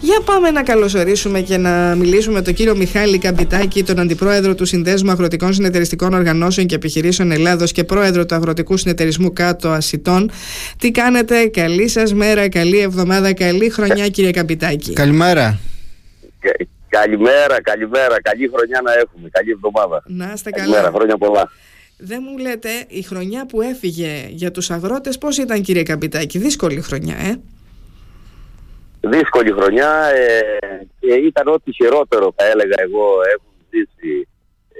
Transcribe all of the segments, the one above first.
Για πάμε να καλωσορίσουμε και να μιλήσουμε με τον κύριο Μιχάλη Καμπιτάκη, τον Αντιπρόεδρο του Συνδέσμου Αγροτικών Συνεταιριστικών Οργανώσεων και Επιχειρήσεων Ελλάδος και Πρόεδρο του Αγροτικού Συνεταιρισμού Κάτω Ασιτών. Τι κάνετε, καλή σας μέρα, καλή εβδομάδα, καλή χρονιά κύριε Καμπιτάκη. Καλημέρα. Καλημέρα, καλημέρα, καλή χρονιά να έχουμε, καλή εβδομάδα. Να είστε καλά. Καλημέρα, χρόνια πολλά. Δεν μου λέτε, η χρονιά που έφυγε για τους αγρότες πώς ήταν κύριε Καμπιτάκη, δύσκολη χρονιά, ε; Δύσκολη χρονιά ε, και ήταν ό,τι χειρότερο θα έλεγα εγώ έχουν ζήσει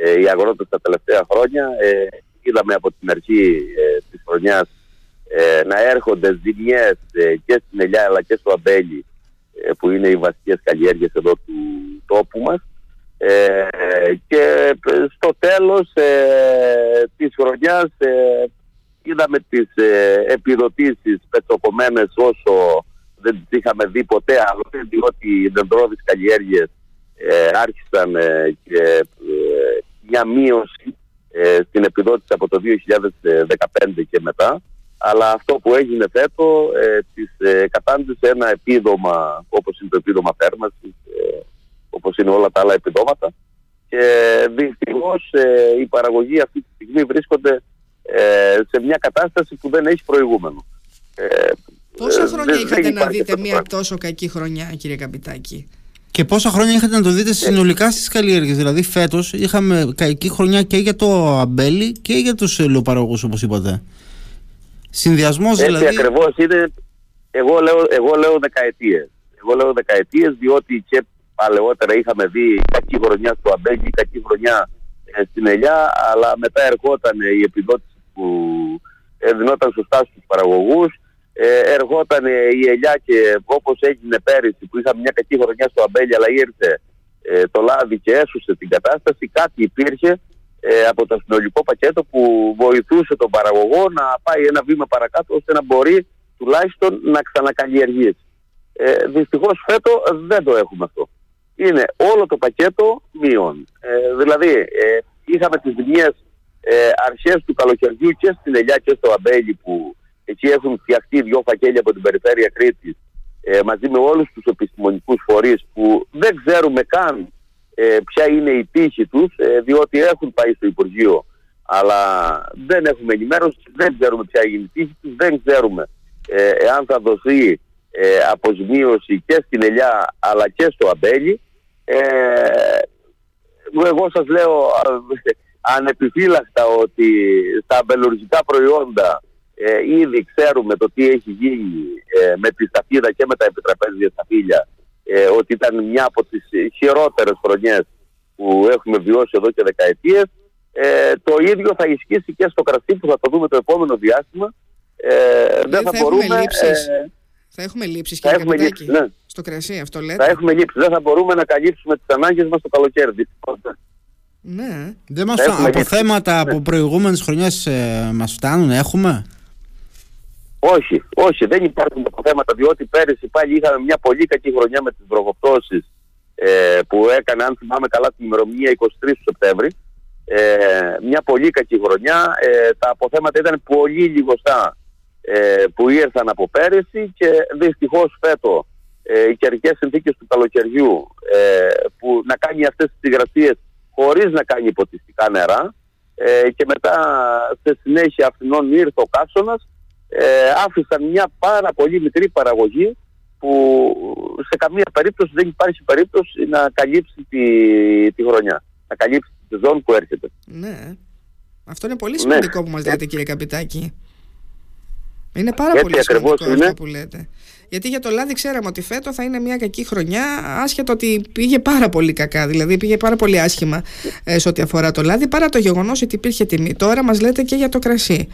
ε, οι αγρότες τα τελευταία χρόνια. Ε, είδαμε από την αρχή ε, της χρονιάς ε, να έρχονται ζημιές και στην Ελιά αλλά και στο Αμπέλι που είναι οι βασικές καλλιέργειες εδώ του τόπου μας. και στο τέλος της χρονιάς είδαμε τις επιδοτήσεις πετσοκομμένες όσο δεν τις είχαμε δει ποτέ άλλοτε διότι οι δεντρόδεις καλλιέργειες ε, άρχισαν ε, και ε, μια μείωση ε, στην επιδότηση από το 2015 και μετά αλλά αυτό που έγινε φέτο ε, τις ε, κατάντησε ένα επίδομα όπως είναι το επίδομα θέρμανσης όπως είναι όλα τα άλλα επιδόματα και δυστυχώς η παραγωγή αυτή τη στιγμή βρίσκονται σε μια κατάσταση που δεν έχει προηγούμενο. Πόσα ε, χρόνια είχατε να δείτε μια τόσο κακή χρονιά, κύριε Καπιτάκη; Και πόσα χρόνια είχατε να το δείτε συνολικά στις καλλιέργειες; Δηλαδή, φέτος είχαμε κακή χρονιά και για το αμπέλι και για τους ελαιοπαραγωγού, όπως είπατε. Συνδυασμός δηλαδή. Έτσι ακριβώς είναι. Εγώ λέω, εγώ λέω δεκαετίες. Εγώ λέω δεκαετίες, διότι και παλαιότερα είχαμε δει κακή χρονιά στο αμπέλι, κακή χρονιά ε, στην ελιά, αλλά μετά ερχόταν η επιδότηση που ε, δινόταν σωστά στους παραγωγούς ε, ερχόταν η ελιά και όπως έγινε πέρυσι που είχαμε μια κακή χρονιά στο Αμπέλι αλλά ήρθε ε, το λάδι και έσουσε την κατάσταση κάτι υπήρχε ε, από το συνολικό πακέτο που βοηθούσε τον παραγωγό να πάει ένα βήμα παρακάτω ώστε να μπορεί τουλάχιστον να ξανακαλλιεργήσει. Ε, Δυστυχώς φέτο δεν το έχουμε αυτό. Είναι όλο το πακέτο μείον. Ε, δηλαδή ε, είχαμε τις ζημιές ε, αρχές του καλοκαιριού και στην Ελιά και στο Αμπέλι που Εκεί έχουν φτιαχτεί δύο φακέλια από την περιφέρεια Κρήτης ε, μαζί με όλους τους επιστημονικούς φορείς που δεν ξέρουμε καν ε, ποια είναι η τύχη τους ε, διότι έχουν πάει στο Υπουργείο αλλά δεν έχουμε ενημέρωση, δεν ξέρουμε ποια είναι η τύχη τους, δεν ξέρουμε ε, εάν θα δοθεί ε, αποζημίωση και στην Ελιά αλλά και στο Αμπέλι. Ε, εγώ σας λέω ανεπιφύλακτα ότι στα αμπελουργικά προϊόντα ε, ήδη ξέρουμε το τι έχει γίνει ε, με τη σταφίδα και με τα επιτραπέζια σταφύλια ε, ότι ήταν μια από τις χειρότερες χρονιές που έχουμε βιώσει εδώ και δεκαετίες. Ε, το ίδιο θα ισχύσει και στο κρασί που θα το δούμε το επόμενο διάστημα. Ε, δεν θα, θα μπορούμε... Έχουμε λήψεις. Ε, θα έχουμε λήψεις και έχουμε λήψεις, ναι. στο κρασί αυτό λέτε. Θα έχουμε λήψεις. Δεν θα μπορούμε να καλύψουμε τις ανάγκες μας το καλοκαίρι. Ναι. Δεν μας από θέματα από προηγούμενες χρονιές ε, μας φτάνουν, έχουμε; Όχι, όχι, δεν υπάρχουν θέματα διότι πέρυσι πάλι είχαμε μια πολύ κακή χρονιά με τις βροχοπτώσεις ε, που έκανε, αν θυμάμαι καλά, την ημερομηνία 23 του Σεπτέμβρη. Ε, μια πολύ κακή χρονιά. Ε, τα αποθέματα ήταν πολύ λιγοστά ε, που ήρθαν από πέρυσι και δυστυχώς φέτο ε, οι καιρικές συνθήκες του καλοκαιριού ε, που να κάνει αυτές τις υγρασίες χωρίς να κάνει υποτιστικά νερά ε, και μετά σε συνέχεια αυτινών ήρθε ο καύσωνας ε, άφησαν μια πάρα πολύ μικρή παραγωγή που σε καμία περίπτωση δεν υπάρχει περίπτωση να καλύψει τη, τη χρονιά, να καλύψει τη ζώνη που έρχεται. Ναι. Αυτό είναι πολύ σημαντικό ναι. που μας λέτε κύριε Καπιτάκη. Είναι πάρα πολύ σημαντικό είναι. αυτό που λέτε. Γιατί για το λάδι ξέραμε ότι φέτο θα είναι μια κακή χρονιά, άσχετο ότι πήγε πάρα πολύ κακά, δηλαδή πήγε πάρα πολύ άσχημα ε, σε ό,τι αφορά το λάδι, παρά το γεγονός ότι υπήρχε τιμή. Τώρα μας λέτε και για το κρασί.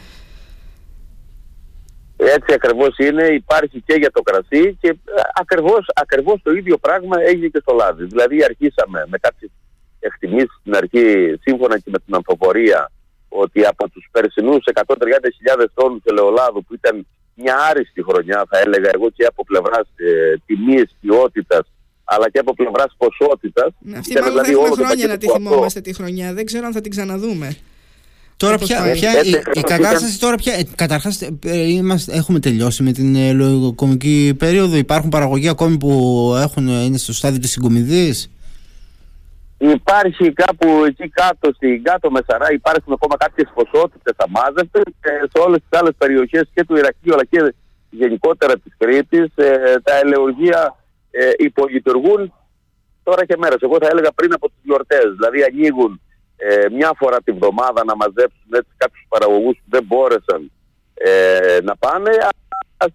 Έτσι ακριβώς είναι, υπάρχει και για το κρασί και ε, ακριβώς, ακριβώς το ίδιο πράγμα έγινε και στο λάδι. Δηλαδή αρχίσαμε με κάποιες εκτιμήσεις στην αρχή σύμφωνα και με την αμφοπορία ότι από τους περσινούς 130.000 τόνους ελαιολάδου που ήταν μια άριστη χρονιά θα έλεγα εγώ και από πλευράς ε, τιμής, ποιότητας αλλά και από πλευράς ποσότητας. Αυτή μάλλον δηλαδή, θα έχουμε χρόνια να τη θυμόμαστε τη χρονιά, δεν ξέρω αν θα την ξαναδούμε. Τώρα πια, πια η, η, κατάσταση τώρα πια. Ε, Καταρχάς, έχουμε τελειώσει με την ε, λογοκομική περίοδο. Υπάρχουν παραγωγοί ακόμη που έχουν, είναι στο στάδιο της συγκομιδής; Υπάρχει κάπου εκεί κάτω στην κάτω Μεσαρά, υπάρχουν ακόμα κάποιες ποσότητες αμάζευτε και σε όλες τις άλλες περιοχές και του Ιρακίου αλλά και γενικότερα της Κρήτης ε, τα ελεουργία ε, υπολειτουργούν τώρα και μέρε. Εγώ θα έλεγα πριν από τις γιορτές. Δηλαδή ανοίγουν ε, μια φορά τη βδομάδα να μαζέψουν έτσι κάποιους παραγωγούς που δεν μπόρεσαν ε, να πάνε. Α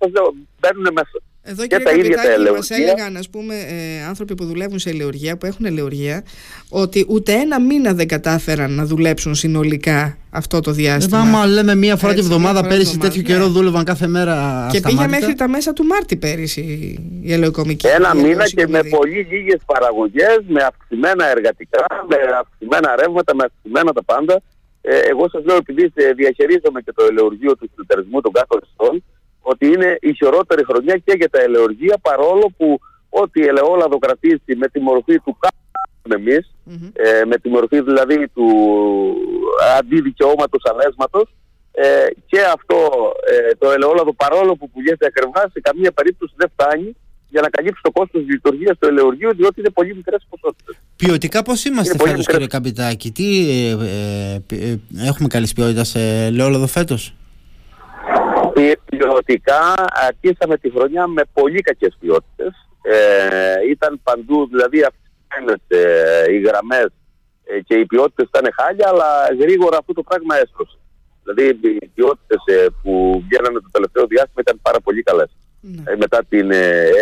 μπαίνουν μέσα. Εδώ και κύριε τα Καπιτάκη μας έλεγαν ας πούμε ε, άνθρωποι που δουλεύουν σε ελεουργία, που έχουν ελεουργία ότι ούτε ένα μήνα δεν κατάφεραν να δουλέψουν συνολικά αυτό το διάστημα. Άμα λέμε μία φορά τη βδομάδα πέρυσι τέτοιο καιρό ναι. δούλευαν κάθε μέρα Και πήγε μέχρι τα μέσα του Μάρτη πέρυσι η ελαιοκομική. Ένα μήνα και με πολύ λίγες παραγωγές, με αυξημένα εργατικά, με αυξημένα ρεύματα, με αυξημένα τα πάντα. Ε, εγώ σας λέω επειδή διαχειρίζομαι και το ελεουργείο του φιλτερισμού των κάθε ότι είναι η χειρότερη χρονιά και για τα ελαιοργία παρόλο που ό,τι ελαιόλαδο κρατήσει με τη μορφή του κάνουμε εμείς, ε, με τη μορφή δηλαδή του αντιδικαιώματος ανέσματος ε, και αυτό ε, το ελαιόλαδο παρόλο που πουλιέται ακριβά σε καμία περίπτωση δεν φτάνει για να καλύψει το κόστος της λειτουργίας του ελαιοργείου διότι είναι πολύ μικρές ποσότητες. Ποιοτικά πώς είμαστε φέτος κύριε Καπιτάκη, τι ε, ε, ε, έχουμε καλής ποιότητας σε ελαιόλαδο φέτος; Ποιοτικά αρχίσαμε τη χρονιά με πολύ κακές ποιότητες. Ε, ήταν παντού, δηλαδή αυξημένες ε, οι γραμμές ε, και οι ποιότητες ήταν χάλια, αλλά γρήγορα αυτό το πράγμα έστρωσε. Δηλαδή οι ποιότητες ε, που βγαίνανε το τελευταίο διάστημα ήταν πάρα πολύ καλές. Ναι. Ε, μετά την,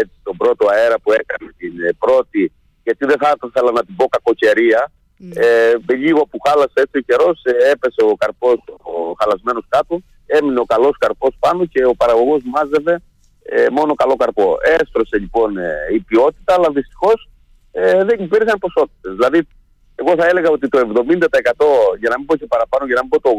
έτσι, τον πρώτο αέρα που έκανε την πρώτη, γιατί δεν θα ήθελα να την πω κακοκαιρία, ναι. ε, λίγο που χάλασε έτσι ο καιρός έπεσε ο καρπός ο χαλασμένος κάτω έμεινε ο καλός καρπός πάνω και ο παραγωγός μάζευε ε, μόνο καλό καρπό. Έστρωσε λοιπόν ε, η ποιότητα, αλλά δυστυχώς ε, δεν υπήρχαν ποσότητες. Δηλαδή, εγώ θα έλεγα ότι το 70% για να μην πω και παραπάνω, για να μην πω το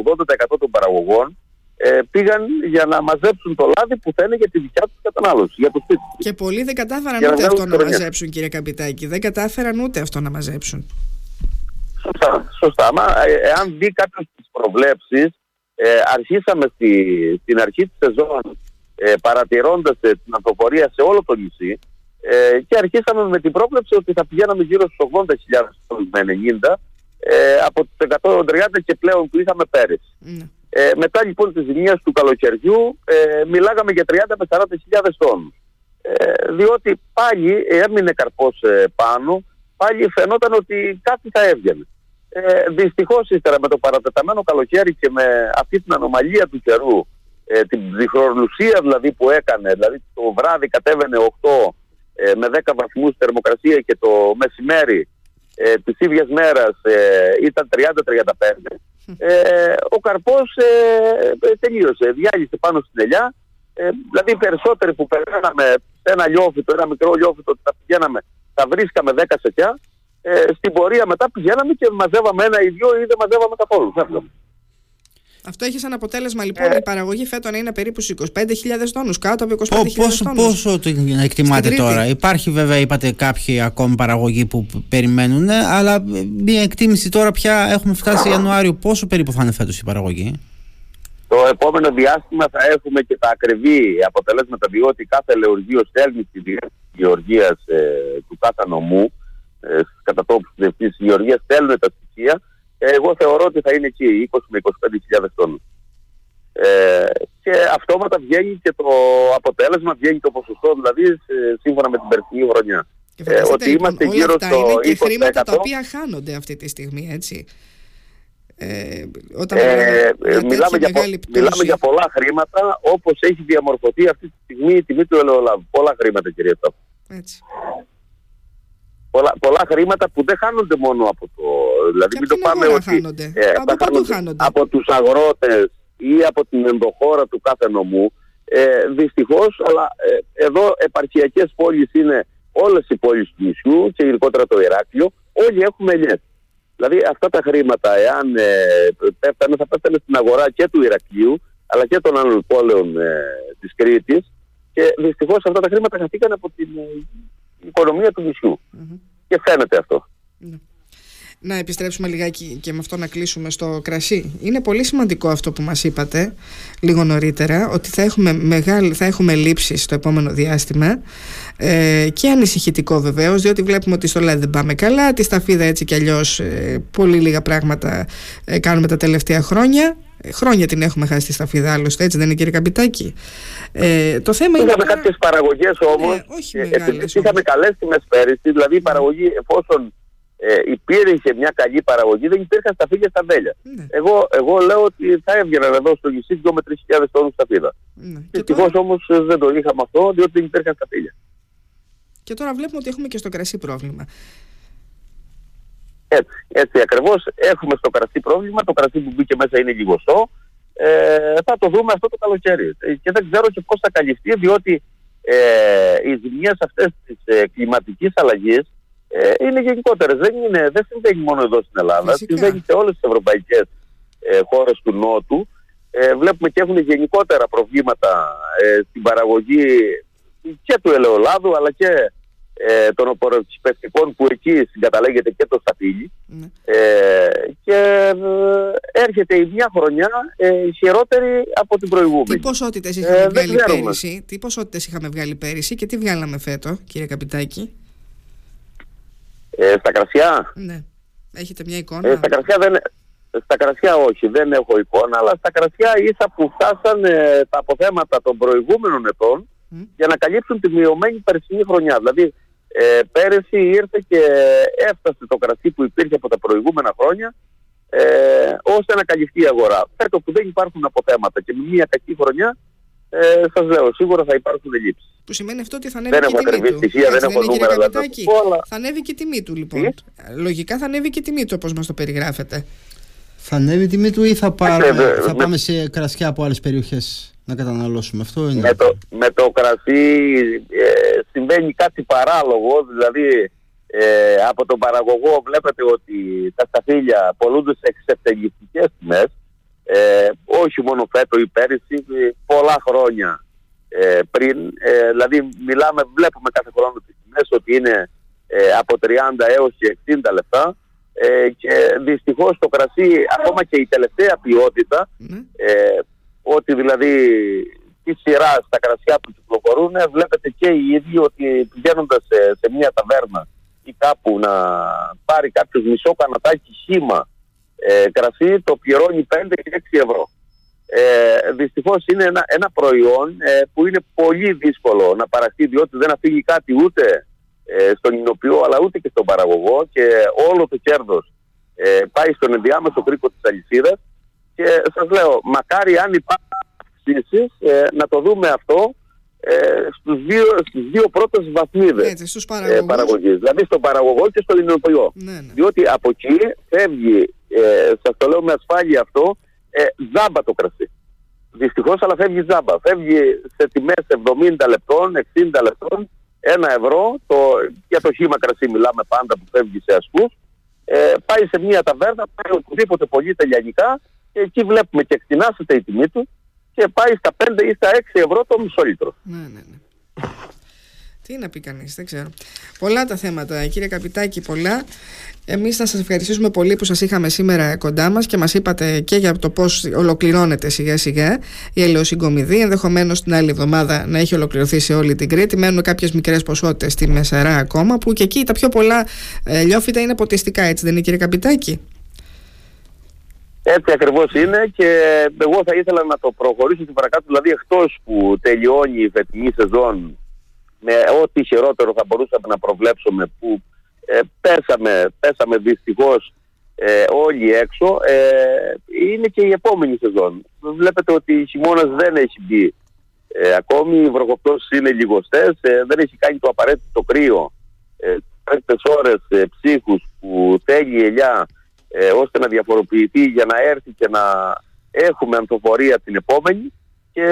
80% των παραγωγών ε, πήγαν για να μαζέψουν το λάδι που θα είναι για τη δικιά τους κατανάλωση, για το σπίτι. Και πολλοί δεν κατάφεραν ούτε αυτό να μαζέψουν, κύριε Καπιτάκη. Δεν κατάφεραν ούτε αυτό να μαζέψουν. Σωστά. σωστά. Μα, ε, εάν δει κάποιος τις προβλέψεις, ε, αρχίσαμε στη, στην αρχή της σεζόν ε, παρατηρώντας ε, την αυτοπορία σε όλο το νησί ε, και αρχίσαμε με την πρόβλεψη ότι θα πηγαίναμε γύρω στους 80.000 με 90 ε, από τους 130 και πλέον που είχαμε πέρυσι. Mm. Ε, μετά λοιπόν τη ζημία του καλοκαιριού ε, μιλάγαμε για 30 με 40.000 τόνους. Ε, διότι πάλι έμεινε καρπός ε, πάνω, πάλι φαινόταν ότι κάτι θα έβγαινε. Ε, Δυστυχώς ύστερα με το παρατεταμένο καλοκαίρι και με αυτή την ανομαλία του καιρού, ε, την διχρονουσία δηλαδή που έκανε, δηλαδή το βράδυ κατέβαινε 8 ε, με 10 βαθμούς θερμοκρασία και το μεσημέρι ε, της ίδιας μέρας ε, ήταν 30-35, ε, ο καρπός ε, τελείωσε, διάλυσε πάνω στην ελιά, ε, δηλαδή οι περισσότεροι που περνάμε σε ένα λιόφυτο, ένα μικρό λιόφυτο, θα πηγαίναμε, θα βρίσκαμε 10 σετιά, ε, στην πορεία μετά πηγαίναμε και μαζεύαμε ένα ή δύο ή δεν μαζεύαμε καθόλου. Αυτό έχει σαν αποτέλεσμα λοιπόν ε, η παραγωγή φέτο να είναι περίπου στους 25.000 τόνους, κάτω από 25.000 τόνους. Πόσο το εκτιμάτε τώρα, Υπάρχει βέβαια, είπατε, κάποιοι ακόμη παραγωγοί που περιμένουν, αλλά μια εκτίμηση τώρα πια έχουμε φτάσει Ιανουάριο. Πόσο περίπου θα είναι φέτος η παραγωγή; Το επόμενο διάστημα θα έχουμε και τα ακριβή αποτελέσματα, διότι κάθε λεωργείο στέλνει τη διοργία ε, του κάθε νομού ε, κατά τόπου τη Διευθύνσης Γεωργίας στέλνουν τα στοιχεία. Ε, εγώ θεωρώ ότι θα είναι εκεί 20 με 25.000 τόνους. Ε, και αυτόματα βγαίνει και το αποτέλεσμα, βγαίνει το ποσοστό δηλαδή σύμφωνα με την περσινή χρονιά. Ε, ότι είμαστε όλα γύρω αυτά στο είναι και χρήματα τα οποία χάνονται αυτή τη στιγμή, έτσι. Ε, όταν ε, μιλάμε, για, μιλάμε για πολλά χρήματα όπως έχει διαμορφωθεί αυτή τη στιγμή η τιμή του ελαιολάδου. Πολλά χρήματα κυρία Στόπ. Έτσι πολλά, πολλά χρήματα που δεν χάνονται μόνο από το... Δηλαδή μην το πάμε ότι... Χάνονται. Ε, από χάνονται, χάνονται. Από τους αγρότες ή από την ενδοχώρα του κάθε νομού. Ε, δυστυχώς, αλλά ε, εδώ επαρχιακές πόλεις είναι όλες οι πόλεις του νησιού και ειδικότερα το Ηράκλειο. Όλοι έχουμε ελιές. Δηλαδή αυτά τα χρήματα, εάν ε, πέφτανε, θα πέφτανε στην αγορά και του Ηρακλείου, αλλά και των άλλων πόλεων ε, της Κρήτης. Και δυστυχώς αυτά τα χρήματα χαθήκαν από την ε, οικονομία του νησιου Και φαίνεται αυτό. Ναι. Να επιστρέψουμε λιγάκι και με αυτό να κλείσουμε στο κρασί. Είναι πολύ σημαντικό αυτό που μας είπατε λίγο νωρίτερα, ότι θα έχουμε, μεγάλη, θα έχουμε λήψεις στο επόμενο διάστημα ε, και ανησυχητικό βεβαίως, διότι βλέπουμε ότι στο ΛΑΔ δεν πάμε καλά, τη σταφίδα έτσι κι αλλιώς ε, πολύ λίγα πράγματα ε, κάνουμε τα τελευταία χρόνια. Ε, χρόνια την έχουμε χάσει στη σταφίδα, άλλωστε, έτσι δεν είναι κύριε Καπιτάκη; Ε, το θέμα είχαμε είναι. κάποιες παραγωγές όμως. Ε, όχι είχαμε καλές τιμές πέρυσι, δηλαδή η παραγωγή, εφόσον ε, υπήρχε μια καλή παραγωγή, δεν υπήρχαν σταφίδια στα μπέλια. Ναι. Εγώ, εγώ λέω ότι θα έβγαιναν εδώ στο νησί 2 με 3.000 τόνους σταφίδα. Ναι. Δυστυχώς τώρα... όμως δεν το είχαμε αυτό, διότι δεν υπήρχαν σταφίδια. Και τώρα βλέπουμε ότι έχουμε και στο κρασί πρόβλημα. Έτσι, έτσι ακριβώς. Έχουμε στο κρασί πρόβλημα. Το κρασί που μπήκε μέσα είναι λιγοστό. Ε, θα το δούμε αυτό το καλοκαίρι. Ε, και δεν ξέρω και πώς θα καλυφθεί, διότι ε, οι ζημιές αυτές της ε, κλιματικής αλλαγής ε, είναι γενικότερες. Δεν, είναι, δεν συμβαίνει μόνο εδώ στην Ελλάδα. Φυσικά. Συμβαίνει σε όλες τις ευρωπαϊκές ε, χώρες του Νότου. Ε, βλέπουμε και έχουν γενικότερα προβλήματα ε, στην παραγωγή και του ελαιολάδου αλλά και ε, των οποροκυπευτικών που εκεί συγκαταλέγεται και το σταφύλι ναι. ε, και ε, έρχεται η μια χρονιά ε, χειρότερη από την προηγούμενη. Τι ποσότητες ε, είχαμε βγάλει πέρυσι, τι ποσότητες είχαμε βγάλει πέρυσι και τι βγάλαμε φέτο κύριε Καπιτάκη; Ε, στα κρασιά; Ναι. Έχετε μια εικόνα; στα κρασιά δεν... Στα κρασιά όχι, δεν έχω εικόνα, αλλά στα κρασιά ίσα που φτάσαν τα αποθέματα των προηγούμενων ετών για να καλύψουν τη μειωμένη περσινή χρονιά. Δηλαδή ε, πέρυσι ήρθε και έφτασε το κρασί που υπήρχε από τα προηγούμενα χρόνια ε, ώστε να καλυφθεί η αγορά. Φέτο που δεν υπάρχουν αποθέματα και με μια κακή χρονιά, ε, σας λέω, σίγουρα θα υπάρχουν ελλείψεις. Που σημαίνει αυτό ότι θα ανέβει δεν και η τιμή του. Στοιχεία, δεν έχω νούμερα, δηλαδή, Θα ανέβει και η τιμή του, λοιπόν. Τι; Λογικά θα ανέβει και η τιμή του, όπως μας το περιγράφετε. Θα ανέβει η τιμή του ή θα, πάρουμε, θα πάμε σε κρασιά από άλλες περιοχές να καταναλώσουμε. Αυτό είναι. Με το, με το κρασί ε, συμβαίνει κάτι παράλογο, δηλαδή ε, από τον παραγωγό βλέπετε ότι τα σταφύλια πολλούνται σε εξευτελιστικές τιμές, ε, όχι μόνο φέτο ή πέρυσι, πολλά χρόνια ε, πριν. Ε, δηλαδή μιλάμε, βλέπουμε κάθε χρόνο τις τιμές ότι είναι ε, από 30 έως και 60 λεπτά ε, και δυστυχώς το κρασί, ακόμα και η τελευταία ποιότητα, mm. ότι δηλαδή τη σειρά στα κρασιά που κυκλοφορούν, βλέπετε και οι ίδιοι ότι πηγαίνοντας σε, σε μια ταβέρνα ή κάπου να πάρει κάποιος μισό κανατάκι χήμα ε, κρασί, το πληρώνει 5 και 6 ευρώ. Ε, Δυστυχώς είναι ένα, ένα προϊόν ε, που είναι πολύ δύσκολο να παραχθεί διότι δεν αφήγει κάτι ούτε ε, στον εινοποιό αλλά ούτε και στον παραγωγό και όλο το κέρδος ε, πάει στον ενδιάμεσο κρίκο της αλυσίδας και σας λέω μακάρι αν υπάρχουν ε, να το δούμε αυτό ε, στους δύο, στις δύο πρώτες βαθμίδες Έτσι, στους ε, παραγωγής. Δηλαδή στον παραγωγό και στον ελληνοποιό. Ναι, ναι. Διότι από εκεί φεύγει, ε, σας το λέω με ασφάλεια αυτό, ε, ζάμπα το κρασί. Δυστυχώς, αλλά φεύγει ζάμπα. Φεύγει σε τιμές 70 λεπτών, 60 λεπτών, ένα ευρώ. Το, για το χήμα κρασί μιλάμε πάντα που φεύγει σε ασκούς. Ε, πάει σε μια ταβέρνα, πάει οπουδήποτε πολύ τελειανικά και εκεί βλέπουμε και εκτινάσεται η τιμή του και πάει στα 5 ή στα 6 ευρώ το μισό λίτρο. Ναι, ναι, ναι. Τι να πει κανείς, δεν ξέρω. Πολλά τα θέματα, κύριε Καπιτάκη, πολλά. Εμείς θα σας ευχαριστήσουμε πολύ που σας είχαμε σήμερα κοντά μας και μας είπατε και για το πώς ολοκληρώνεται σιγά σιγά η ελαιοσυγκομιδή. Ενδεχομένως την άλλη εβδομάδα να έχει ολοκληρωθεί σε όλη την Κρήτη. Μένουν κάποιες μικρές ποσότητες στη Μεσαρά ακόμα, που και εκεί τα πιο πολλά ε, λιόφυτα είναι ποτιστικά, έτσι δεν είναι, κύριε Καπιτάκη; Έτσι ακριβώς είναι και εγώ θα ήθελα να το προχωρήσω στην παρακάτω. Δηλαδή, εκτός που τελειώνει η φετινή σεζόν με ό,τι χειρότερο θα μπορούσαμε να προβλέψουμε, που ε, πέσαμε, πέσαμε δυστυχώς ε, όλοι έξω, ε, είναι και η επόμενη σεζόν. Βλέπετε ότι η χειμώνας δεν έχει μπει ε, ακόμη, οι βροχοπτώσεις είναι λιγοστές, ε, δεν έχει κάνει το απαραίτητο κρύο. Ε, ώρες ε, ψύχους που θέλει η ελιά ε, ώστε να διαφοροποιηθεί για να έρθει και να έχουμε ανθοφορία την επόμενη και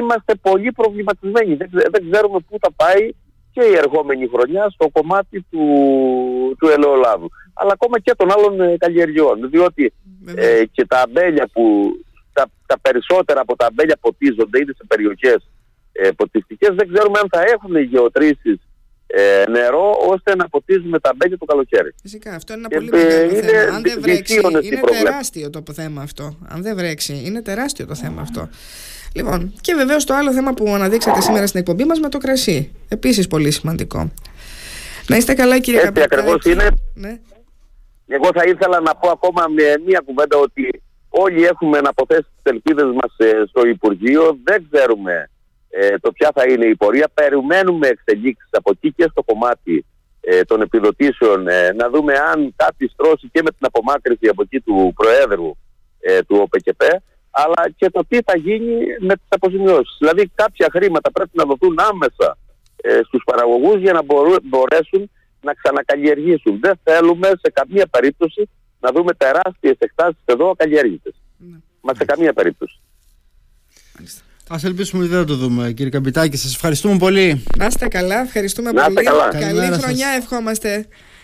είμαστε πολύ προβληματισμένοι. Δεν, δεν ξέρουμε πού θα πάει και η ερχόμενη χρονιά στο κομμάτι του, του ελαιολάδου. Αλλά ακόμα και των άλλων ε, καλλιεργειών. Διότι ε, και τα αμπέλια που τα, τα περισσότερα από τα αμπέλια ποτίζονται ήδη σε περιοχές ε, ποτιστικές δεν ξέρουμε αν θα έχουν γεωτρήσεις ε, νερό ώστε να ποτίζουμε τα μπέλια το καλοκαίρι. Φυσικά, αυτό είναι ένα πολύ μεγάλο είναι, θέμα. Αν δεν βρέξει, είναι τεράστιο το θέμα αυτό. Αν δεν βρέξει, είναι τεράστιο το θέμα αυτό. Λοιπόν, και βεβαίως το άλλο θέμα που αναδείξατε σήμερα στην εκπομπή μας με το κρασί. Επίσης πολύ σημαντικό. Να είστε καλά, κύριε Έτσι ακριβώς είναι. Ναι. Εγώ θα ήθελα να πω ακόμα με μία κουβέντα ότι όλοι έχουμε να αποθέσει τις ελπίδες μας ε, στο Υπουργείο. Δεν ξέρουμε ε, το ποια θα είναι η πορεία. Περιμένουμε εξελίξεις από εκεί και στο κομμάτι ε, των επιδοτήσεων ε, να δούμε αν κάτι στρώσει και με την απομάκρυση από εκεί του Προέδρου ε, του ΟΠΚΠ αλλά και το τι θα γίνει με τις αποζημιώσεις. Δηλαδή κάποια χρήματα πρέπει να δοθούν άμεσα ε, στους παραγωγούς για να μπορέσουν να ξανακαλλιεργήσουν. Δεν θέλουμε σε καμία περίπτωση να δούμε τεράστιες εκτάσεις εδώ ακαλλιέργητες. Ναι. Μα σε καμία περίπτωση. Α ελπίσουμε ότι δεν θα το δούμε, κύριε Καπιτάκη. Σας ευχαριστούμε πολύ. Να είστε καλά, ευχαριστούμε πολύ. Καλά. Καλή χρονιά, ευχόμαστε.